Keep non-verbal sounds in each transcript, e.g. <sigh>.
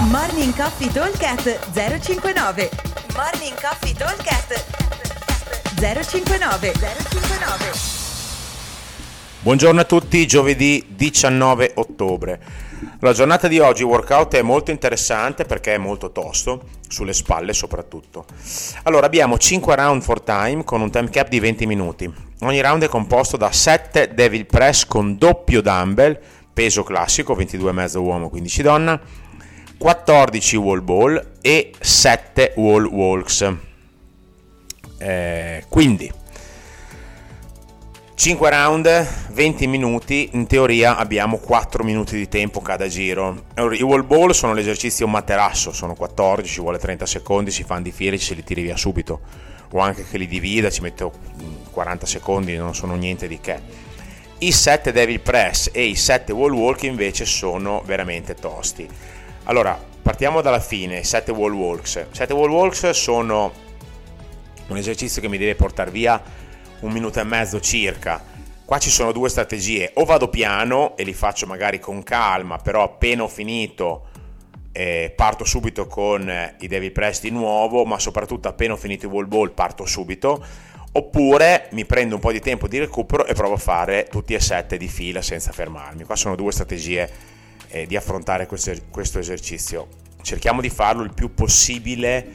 Morning Coffee Talkcast 059 Morning Coffee Talkcast 059 059 Buongiorno a tutti, giovedì 19 ottobre. La giornata di oggi workout è molto interessante perché è molto tosto, sulle spalle soprattutto. Allora abbiamo 5 round for time con un time cap di 20 minuti. Ogni round è composto da 7 devil press con doppio dumbbell, peso classico, 22,5 uomo, 15 donna, 14 wall ball e 7 wall walks. Eh, quindi 5 round, 20 minuti, in teoria abbiamo 4 minuti di tempo cada giro. I wall ball sono l'esercizio materasso, sono 14, ci vuole 30 secondi, si fanno di fila e ce li tiri via subito. O anche che li divida, ci metto 40 secondi, non sono niente di che. I 7 devil press e i 7 wall walk invece sono veramente tosti. Allora, partiamo dalla fine, 7 wall walks. 7 wall walks sono un esercizio che mi deve portare via un minuto e mezzo circa. Qua ci sono due strategie, o vado piano e li faccio magari con calma, però appena ho finito eh, parto subito con eh, i Devil Press di nuovo, ma soprattutto appena ho finito i wall ball parto subito, oppure mi prendo un po' di tempo di recupero e provo a fare tutti e sette di fila senza fermarmi. Qua sono due strategie eh, di affrontare questo, questo, esercizio. Cerchiamo di farlo il più possibile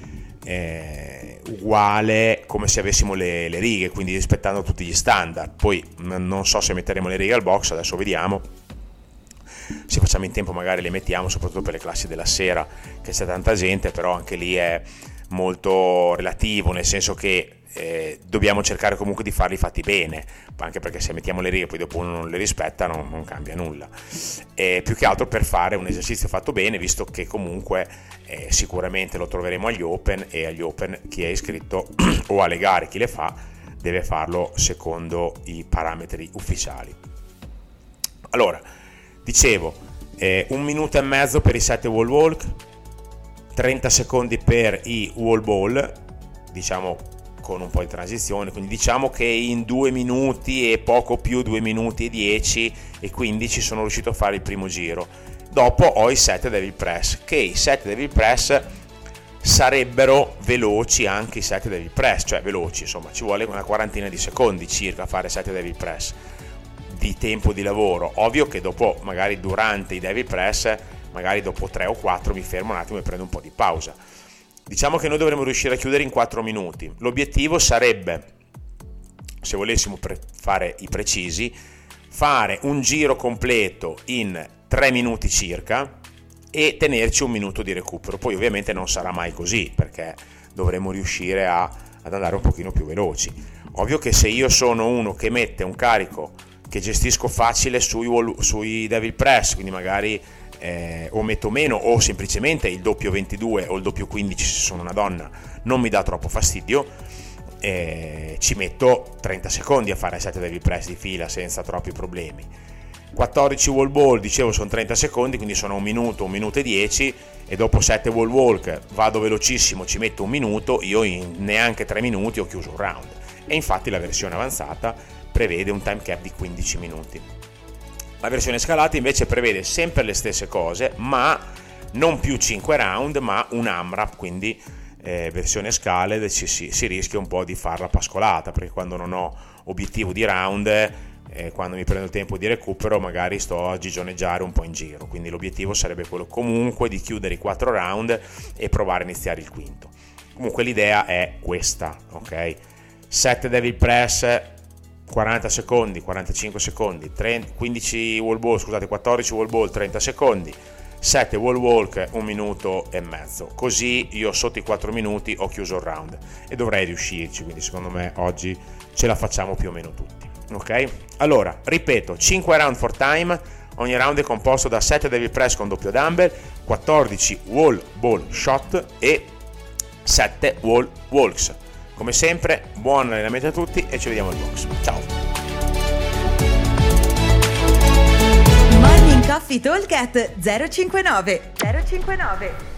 eh, uguale come se avessimo le, le, righe, quindi rispettando tutti gli standard. Poi non so se metteremo le righe al box, adesso vediamo. Se facciamo in tempo magari le mettiamo, soprattutto per le classi della sera, che c'è tanta gente, però anche lì è molto relativo, nel senso che eh, dobbiamo cercare comunque di farli fatti bene, anche perché se mettiamo le righe e poi dopo uno non le rispetta non, non cambia nulla. E più che altro per fare un esercizio fatto bene, visto che comunque eh, sicuramente lo troveremo agli Open e agli Open chi è iscritto <clears throat> o alle gare chi le fa deve farlo secondo i parametri ufficiali. Allora, dicevo, eh, un minuto e mezzo per i 7 wall walk, 30 secondi per i wall ball, diciamo con un po' di transizione, quindi diciamo che in due minuti e poco più, due minuti e 10 e 15 sono riuscito a fare il primo giro. Dopo ho i 7 Devil Press, che i 7 Devil Press sarebbero veloci anche i 7 Devil Press, cioè veloci, insomma ci vuole una quarantina di secondi circa a fare 7 Devil Press di tempo di lavoro. Ovvio che dopo, magari durante i Devil Press, magari dopo 3 o 4 mi fermo un attimo e prendo un po' di pausa Diciamo che noi dovremmo riuscire a chiudere in 4 minuti. L'obiettivo sarebbe, se volessimo pre- fare i precisi, fare un giro completo in 3 minuti circa e tenerci un minuto di recupero. Poi ovviamente non sarà mai così perché dovremmo riuscire a, ad andare un pochino più veloci. Ovvio che se io sono uno che mette un carico che gestisco facile sui, sui Devil Press, quindi magari eh, o metto meno o semplicemente il doppio 22 o il doppio 15 se sono una donna non mi dà troppo fastidio eh, ci metto 30 secondi a fare 7 Devil Press di fila senza troppi problemi. 14 wall ball dicevo sono 30 secondi quindi sono un minuto un minuto e 10 e dopo 7 wall walk vado velocissimo ci metto un minuto io in neanche 3 minuti ho chiuso un round. E infatti la versione avanzata prevede un time cap di 15 minuti la versione scalata invece prevede sempre le stesse cose, ma non più 5 round, ma un AMRAP, quindi eh, versione scale ci, si, si, rischia un po' di farla pascolata, perché quando non ho obiettivo di round, eh, quando mi prendo il tempo di recupero, magari sto a gigioneggiare un po' in giro. Quindi l'obiettivo sarebbe quello comunque di chiudere i 4 round e provare a iniziare il quinto. Comunque l'idea è questa, ok? 7 devil press 40 secondi, 45 secondi, 30, 15 wall ball, scusate, 14 wall ball, 30 secondi, 7 wall walk, 1 minuto e mezzo. Così io sotto i 4 minuti ho chiuso il round e dovrei riuscirci, quindi secondo me oggi ce la facciamo più o meno tutti. Ok? Allora, ripeto, 5 round for time, ogni round è composto da 7 devil press con doppio dumbbell, 14 wall ball shot e 7 wall walks. Come sempre, buon allenamento a tutti e ci vediamo al box. Ciao! Coffee Talk 059 059